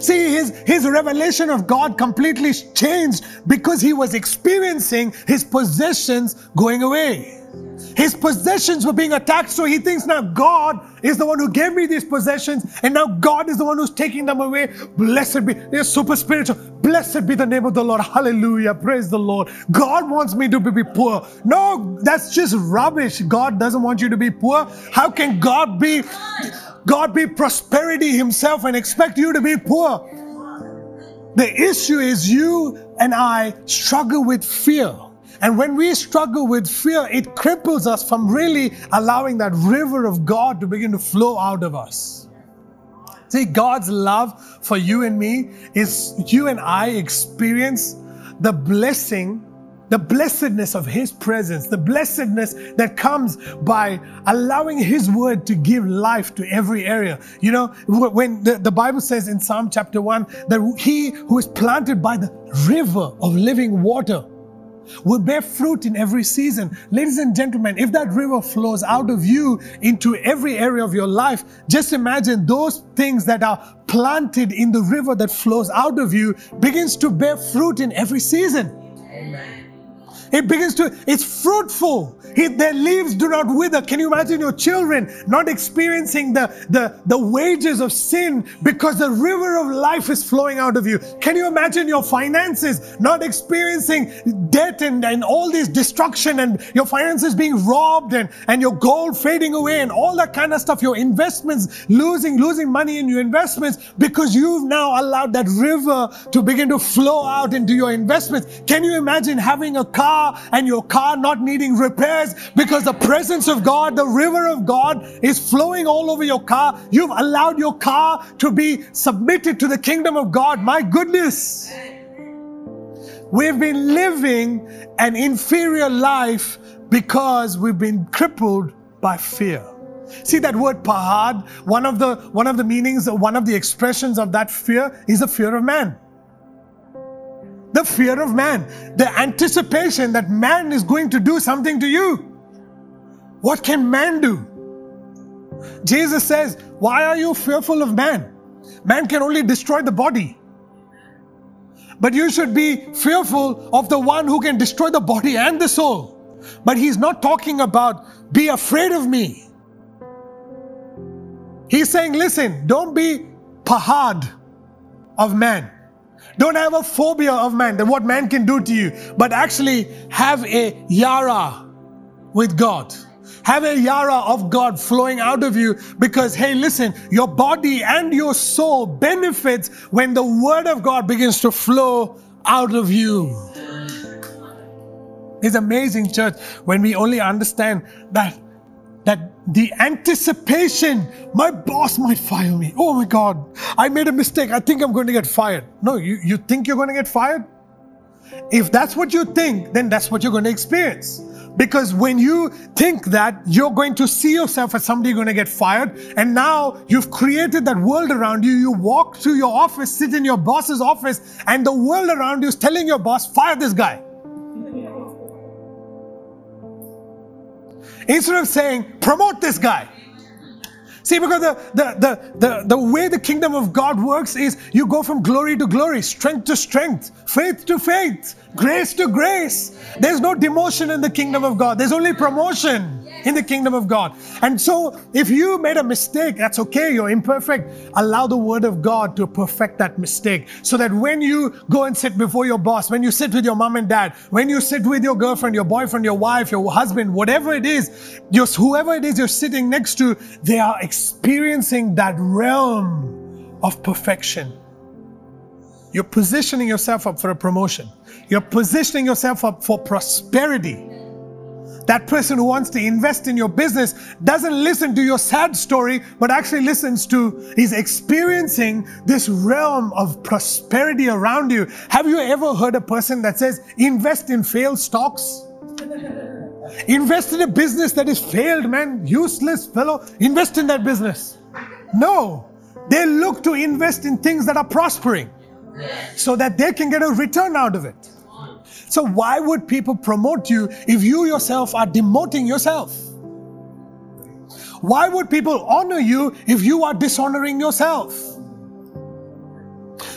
See, his, his revelation of God completely changed because he was experiencing his possessions going away. His possessions were being attacked, so he thinks now God is the one who gave me these possessions, and now God is the one who's taking them away. Blessed be, they're super spiritual. Blessed be the name of the Lord. Hallelujah. Praise the Lord. God wants me to be poor. No, that's just rubbish. God doesn't want you to be poor. How can God be? God be prosperity himself and expect you to be poor. The issue is you and I struggle with fear. And when we struggle with fear, it cripples us from really allowing that river of God to begin to flow out of us. See, God's love for you and me is you and I experience the blessing the blessedness of His presence, the blessedness that comes by allowing His word to give life to every area. You know, when the, the Bible says in Psalm chapter 1 that He who is planted by the river of living water will bear fruit in every season. Ladies and gentlemen, if that river flows out of you into every area of your life, just imagine those things that are planted in the river that flows out of you begins to bear fruit in every season. It begins to, it's fruitful. It, their leaves do not wither. Can you imagine your children not experiencing the, the, the wages of sin because the river of life is flowing out of you? Can you imagine your finances not experiencing debt and, and all this destruction and your finances being robbed and, and your gold fading away and all that kind of stuff? Your investments losing, losing money in your investments because you've now allowed that river to begin to flow out into your investments. Can you imagine having a car? Car and your car not needing repairs because the presence of God, the river of God is flowing all over your car. You've allowed your car to be submitted to the kingdom of God. My goodness. We've been living an inferior life because we've been crippled by fear. See that word pahad, one of the one of the meanings, one of the expressions of that fear is the fear of man. The fear of man, the anticipation that man is going to do something to you. What can man do? Jesus says, Why are you fearful of man? Man can only destroy the body. But you should be fearful of the one who can destroy the body and the soul. But he's not talking about be afraid of me. He's saying, listen, don't be pahad of man. Don't have a phobia of man, that what man can do to you, but actually have a yara with God. Have a yara of God flowing out of you because, hey, listen, your body and your soul benefits when the word of God begins to flow out of you. It's amazing, church, when we only understand that that the anticipation, my boss might fire me. Oh my God, I made a mistake. I think I'm going to get fired. No, you, you think you're going to get fired? If that's what you think, then that's what you're going to experience. Because when you think that, you're going to see yourself as somebody going to get fired. And now you've created that world around you. You walk to your office, sit in your boss's office, and the world around you is telling your boss, fire this guy. Instead of saying, promote this guy. See, because the, the, the, the, the way the kingdom of God works is you go from glory to glory, strength to strength, faith to faith, grace to grace. There's no demotion in the kingdom of God, there's only promotion in the kingdom of God. And so, if you made a mistake, that's okay, you're imperfect. Allow the word of God to perfect that mistake so that when you go and sit before your boss, when you sit with your mom and dad, when you sit with your girlfriend, your boyfriend, your wife, your husband, whatever it is, just whoever it is you're sitting next to, they are experiencing that realm of perfection. You're positioning yourself up for a promotion. You're positioning yourself up for prosperity. That person who wants to invest in your business doesn't listen to your sad story, but actually listens to, is experiencing this realm of prosperity around you. Have you ever heard a person that says, invest in failed stocks? invest in a business that is failed, man, useless fellow. Invest in that business. No, they look to invest in things that are prospering so that they can get a return out of it. So, why would people promote you if you yourself are demoting yourself? Why would people honor you if you are dishonoring yourself?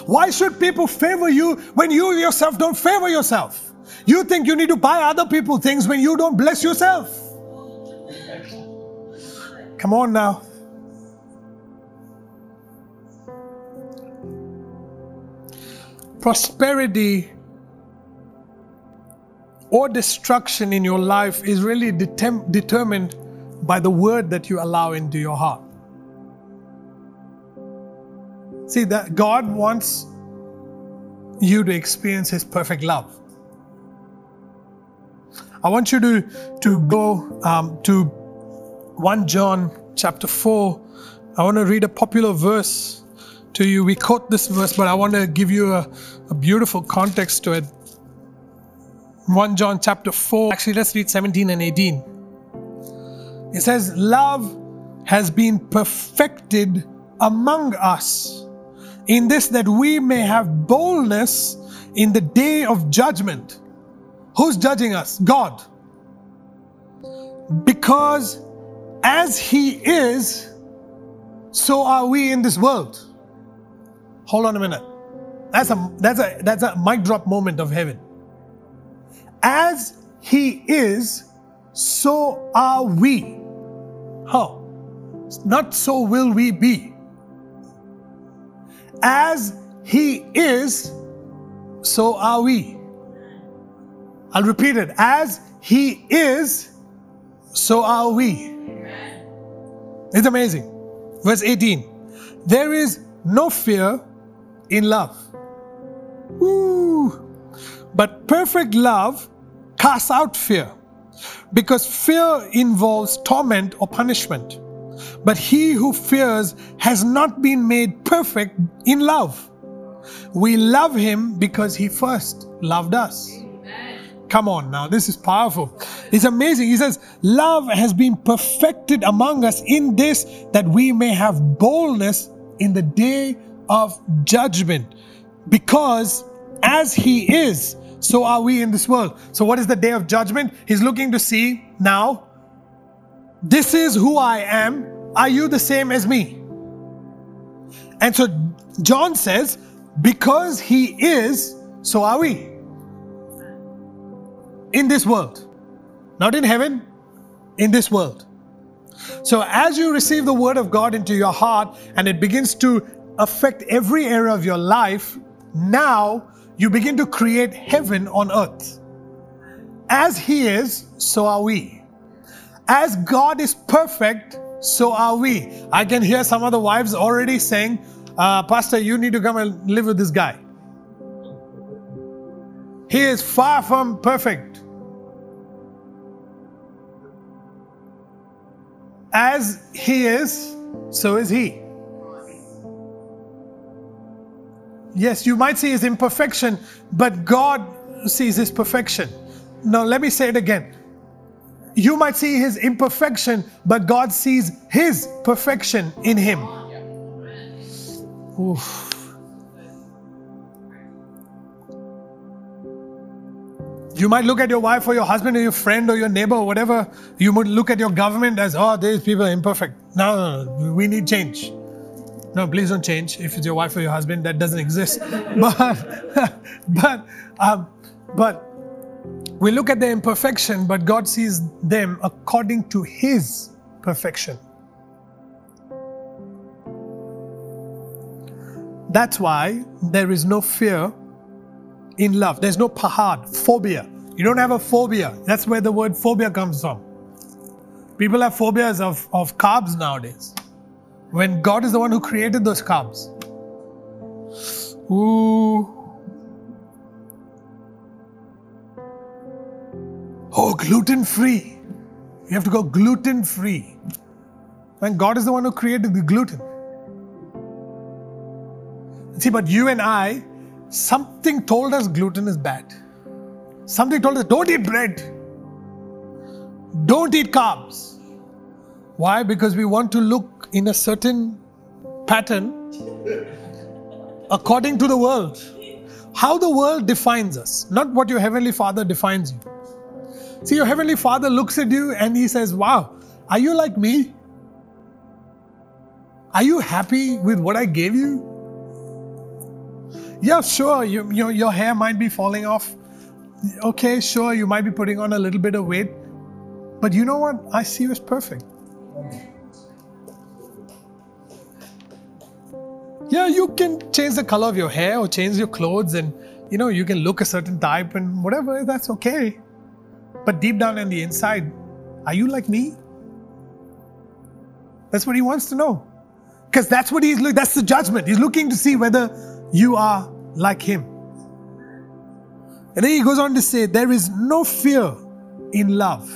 Why should people favor you when you yourself don't favor yourself? You think you need to buy other people things when you don't bless yourself. Come on now. Prosperity or destruction in your life is really detem- determined by the word that you allow into your heart. See, that God wants you to experience His perfect love. I want you to, to go um, to 1 John chapter 4. I want to read a popular verse to you. We quote this verse, but I want to give you a, a beautiful context to it. 1 John chapter 4. Actually, let's read 17 and 18. It says, Love has been perfected among us in this that we may have boldness in the day of judgment. Who's judging us? God. Because as He is, so are we in this world. Hold on a minute. That's a that's a that's a mic drop moment of heaven. As He is, so are we. How? Not so will we be. As He is, so are we. I'll repeat it. As He is, so are we. It's amazing. Verse 18 There is no fear in love. Woo. But perfect love casts out fear because fear involves torment or punishment. But he who fears has not been made perfect in love. We love him because he first loved us. Come on now, this is powerful. It's amazing. He says, Love has been perfected among us in this that we may have boldness in the day of judgment. Because as he is, so are we in this world. So, what is the day of judgment? He's looking to see now, this is who I am. Are you the same as me? And so, John says, because he is, so are we in this world. Not in heaven, in this world. So, as you receive the word of God into your heart and it begins to affect every area of your life, now you begin to create heaven on earth. As He is, so are we. As God is perfect, so are we. I can hear some of the wives already saying, uh, Pastor, you need to come and live with this guy. He is far from perfect. As He is, so is He. Yes, you might see His imperfection, but God sees His perfection. Now, let me say it again. You might see His imperfection, but God sees His perfection in Him. Oof. You might look at your wife or your husband or your friend or your neighbor or whatever. You would look at your government as, oh, these people are imperfect. No, no, no, we need change. No, please don't change. If it's your wife or your husband, that doesn't exist. But, but, um, but we look at their imperfection, but God sees them according to His perfection. That's why there is no fear in love. There's no pahad, phobia. You don't have a phobia. That's where the word phobia comes from. People have phobias of, of carbs nowadays. When God is the one who created those carbs. Ooh. Oh, gluten free. You have to go gluten free. When God is the one who created the gluten. See, but you and I, something told us gluten is bad. Something told us don't eat bread. Don't eat carbs. Why? Because we want to look in a certain pattern according to the world. How the world defines us, not what your Heavenly Father defines you. See, your Heavenly Father looks at you and He says, Wow, are you like me? Are you happy with what I gave you? Yeah, sure, you, your, your hair might be falling off. Okay, sure, you might be putting on a little bit of weight. But you know what? I see you as perfect. Yeah, you can change the color of your hair or change your clothes and you know, you can look a certain type and whatever, that's okay. But deep down in the inside, are you like me? That's what he wants to know. Because that's what he's looking, that's the judgment. He's looking to see whether you are like him. And then he goes on to say, There is no fear in love,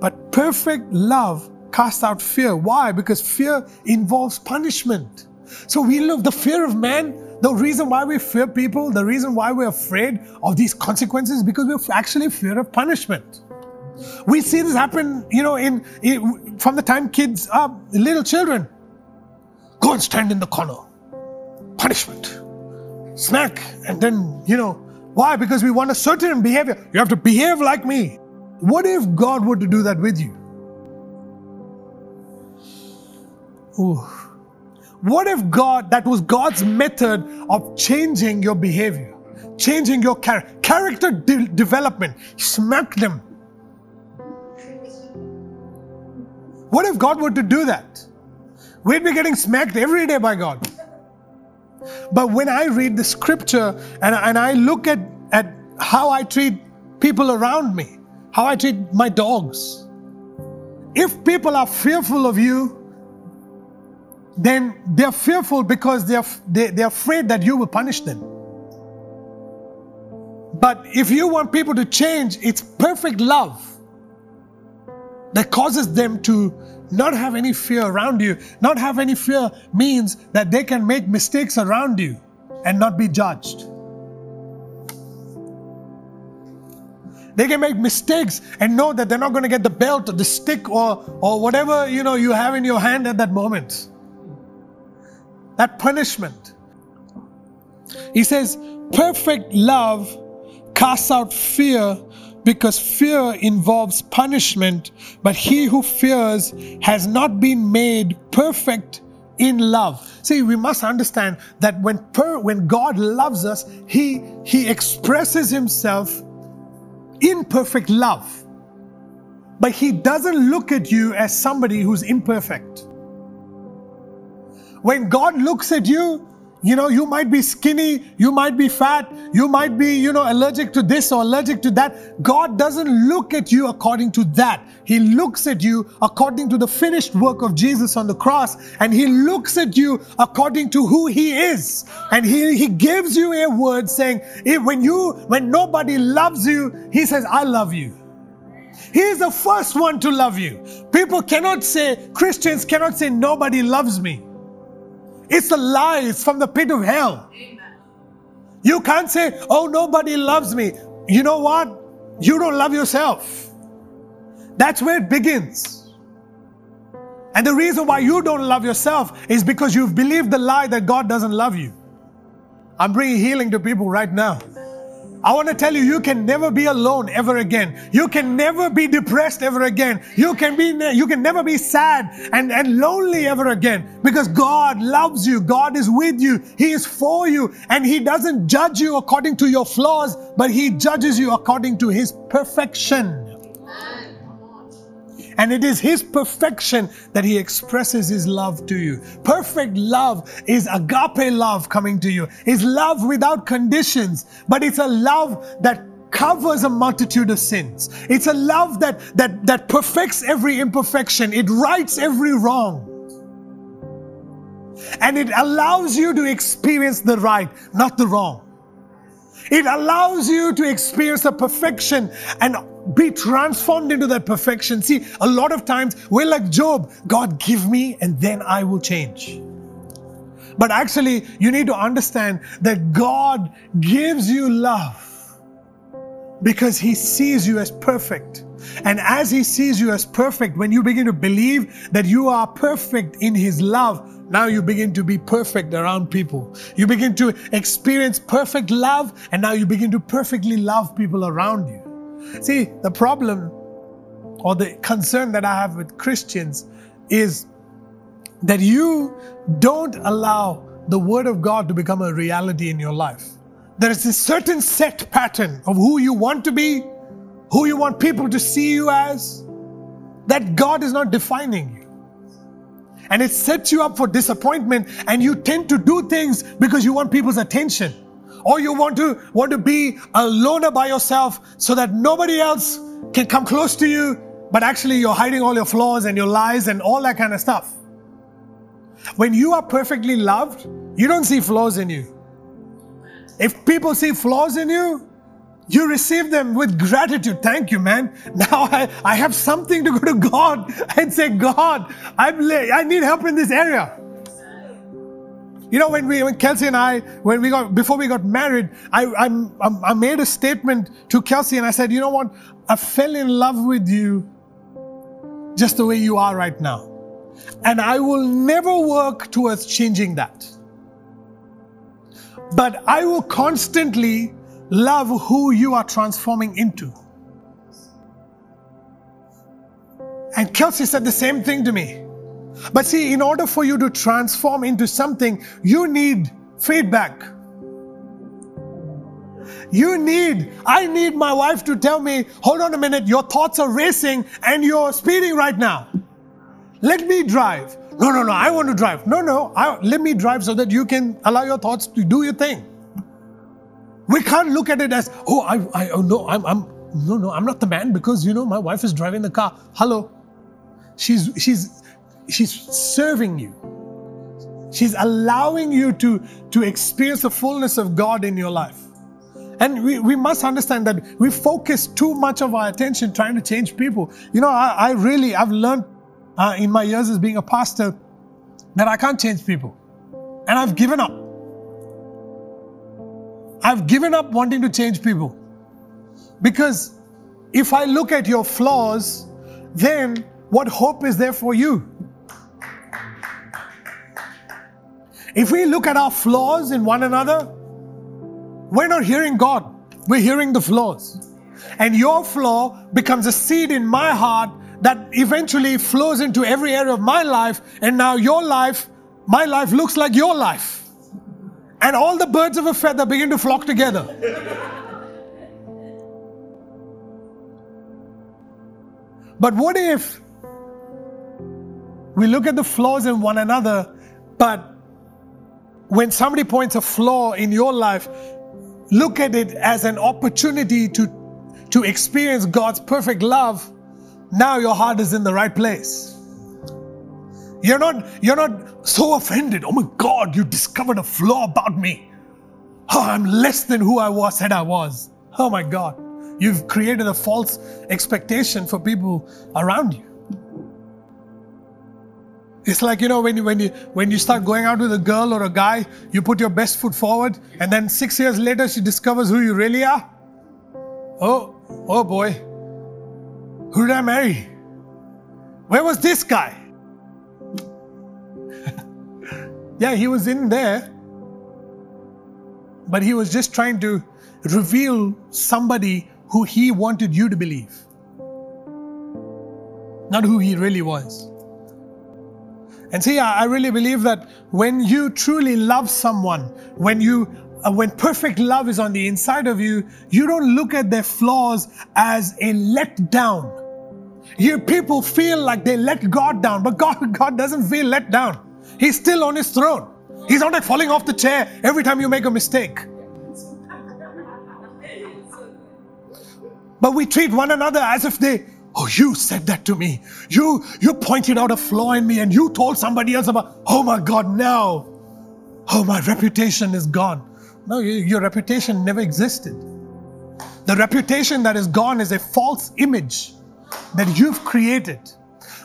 but perfect love casts out fear. Why? Because fear involves punishment. So we love the fear of man. The reason why we fear people, the reason why we're afraid of these consequences, because we're actually fear of punishment. We see this happen, you know, in, in from the time kids are little children. Go and stand in the corner. Punishment. Smack. And then, you know, why? Because we want a certain behavior. You have to behave like me. What if God were to do that with you? Ooh. What if God, that was God's method of changing your behavior, changing your char- character de- development? Smack them. What if God were to do that? We'd be getting smacked every day by God. But when I read the scripture and, and I look at, at how I treat people around me, how I treat my dogs, if people are fearful of you, then they're fearful because they're, they, they're afraid that you will punish them. But if you want people to change, it's perfect love that causes them to not have any fear around you. Not have any fear means that they can make mistakes around you and not be judged. They can make mistakes and know that they're not going to get the belt or the stick or, or whatever you know you have in your hand at that moment. That punishment. He says, perfect love casts out fear because fear involves punishment, but he who fears has not been made perfect in love. See, we must understand that when per, when God loves us, he he expresses himself in perfect love. But he doesn't look at you as somebody who's imperfect. When God looks at you, you know, you might be skinny, you might be fat, you might be, you know, allergic to this or allergic to that. God doesn't look at you according to that. He looks at you according to the finished work of Jesus on the cross, and He looks at you according to who He is. And He, he gives you a word saying, when you, when nobody loves you, He says, I love you. He is the first one to love you. People cannot say, Christians cannot say, nobody loves me. It's a lie, it's from the pit of hell. You can't say, oh, nobody loves me. You know what? You don't love yourself. That's where it begins. And the reason why you don't love yourself is because you've believed the lie that God doesn't love you. I'm bringing healing to people right now. I want to tell you, you can never be alone ever again. You can never be depressed ever again. You can be, you can never be sad and, and lonely ever again because God loves you. God is with you. He is for you and He doesn't judge you according to your flaws, but He judges you according to His perfection. And it is His perfection that He expresses His love to you. Perfect love is agape love coming to you. is love without conditions, but it's a love that covers a multitude of sins. It's a love that, that, that perfects every imperfection. It rights every wrong. And it allows you to experience the right, not the wrong. It allows you to experience the perfection and be transformed into that perfection. See, a lot of times we're like Job God, give me, and then I will change. But actually, you need to understand that God gives you love because He sees you as perfect. And as He sees you as perfect, when you begin to believe that you are perfect in His love, now you begin to be perfect around people. You begin to experience perfect love, and now you begin to perfectly love people around you. See, the problem or the concern that I have with Christians is that you don't allow the Word of God to become a reality in your life. There is a certain set pattern of who you want to be, who you want people to see you as, that God is not defining you. And it sets you up for disappointment, and you tend to do things because you want people's attention or you want to want to be a loner by yourself so that nobody else can come close to you but actually you're hiding all your flaws and your lies and all that kind of stuff when you are perfectly loved you don't see flaws in you if people see flaws in you you receive them with gratitude. Thank you, man. Now I, I have something to go to God and say, God, I'm, I need help in this area. You know, when we, when Kelsey and I, when we got, before we got married, I, I, I made a statement to Kelsey and I said, you know what? I fell in love with you just the way you are right now. And I will never work towards changing that. But I will constantly love who you are transforming into. And Kelsey said the same thing to me. But see, in order for you to transform into something, you need feedback. You need, I need my wife to tell me, hold on a minute, your thoughts are racing and you're speeding right now. Let me drive. No, no, no, I want to drive. No, no, I, let me drive so that you can allow your thoughts to do your thing. We can't look at it as, oh, I, I oh, no, I'm, I'm, no, no, I'm not the man because, you know, my wife is driving the car. Hello. She's, she's, she's serving you. She's allowing you to, to experience the fullness of God in your life. And we, we must understand that we focus too much of our attention trying to change people. You know, I, I really, I've learned uh, in my years as being a pastor that I can't change people. And I've given up. I've given up wanting to change people. Because if I look at your flaws, then what hope is there for you? If we look at our flaws in one another, we're not hearing God, we're hearing the flaws. And your flaw becomes a seed in my heart that eventually flows into every area of my life. And now your life, my life looks like your life. And all the birds of a feather begin to flock together. But what if we look at the flaws in one another, but when somebody points a flaw in your life, look at it as an opportunity to, to experience God's perfect love. Now your heart is in the right place. You're not, you're not so offended. Oh my God, you discovered a flaw about me. Oh, I'm less than who I was said I was. Oh my God. You've created a false expectation for people around you. It's like you know when you when you when you start going out with a girl or a guy, you put your best foot forward, and then six years later she discovers who you really are. Oh, oh boy, who did I marry? Where was this guy? yeah, he was in there, but he was just trying to reveal somebody who he wanted you to believe, not who he really was. And see, I really believe that when you truly love someone, when you uh, when perfect love is on the inside of you, you don't look at their flaws as a letdown. Here, people feel like they let God down, but God, God doesn't feel let down. He's still on his throne. He's not like falling off the chair every time you make a mistake. But we treat one another as if they, oh, you said that to me. You you pointed out a flaw in me and you told somebody else about, oh my God, now, oh, my reputation is gone. No, your reputation never existed. The reputation that is gone is a false image that you've created.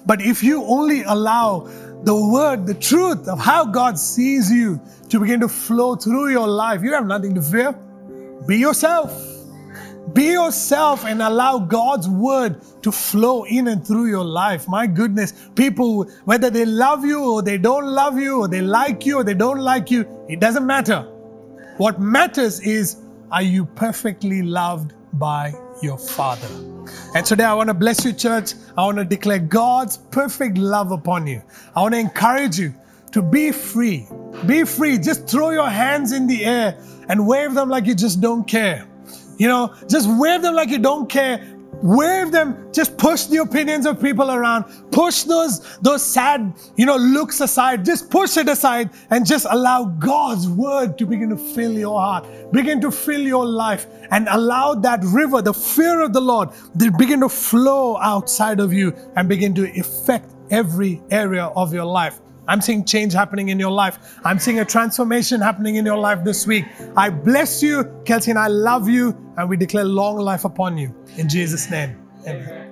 But if you only allow the word, the truth of how God sees you to begin to flow through your life, you have nothing to fear. Be yourself. Be yourself and allow God's word to flow in and through your life. My goodness, people, whether they love you or they don't love you, or they like you or they don't like you, it doesn't matter. What matters is are you perfectly loved by your Father? And today I want to bless you, church. I want to declare God's perfect love upon you. I want to encourage you to be free. Be free. Just throw your hands in the air and wave them like you just don't care. You know, just wave them like you don't care. Wave them. Just push the opinions of people around. Push those those sad you know looks aside. Just push it aside and just allow god's word to begin to fill your heart begin to fill your life and allow that river the fear of the lord to begin to flow outside of you and begin to affect every area of your life I'm seeing change happening in your life. I'm seeing a transformation happening in your life this week. I bless you, Kelsey, and I love you, and we declare long life upon you. In Jesus' name, amen.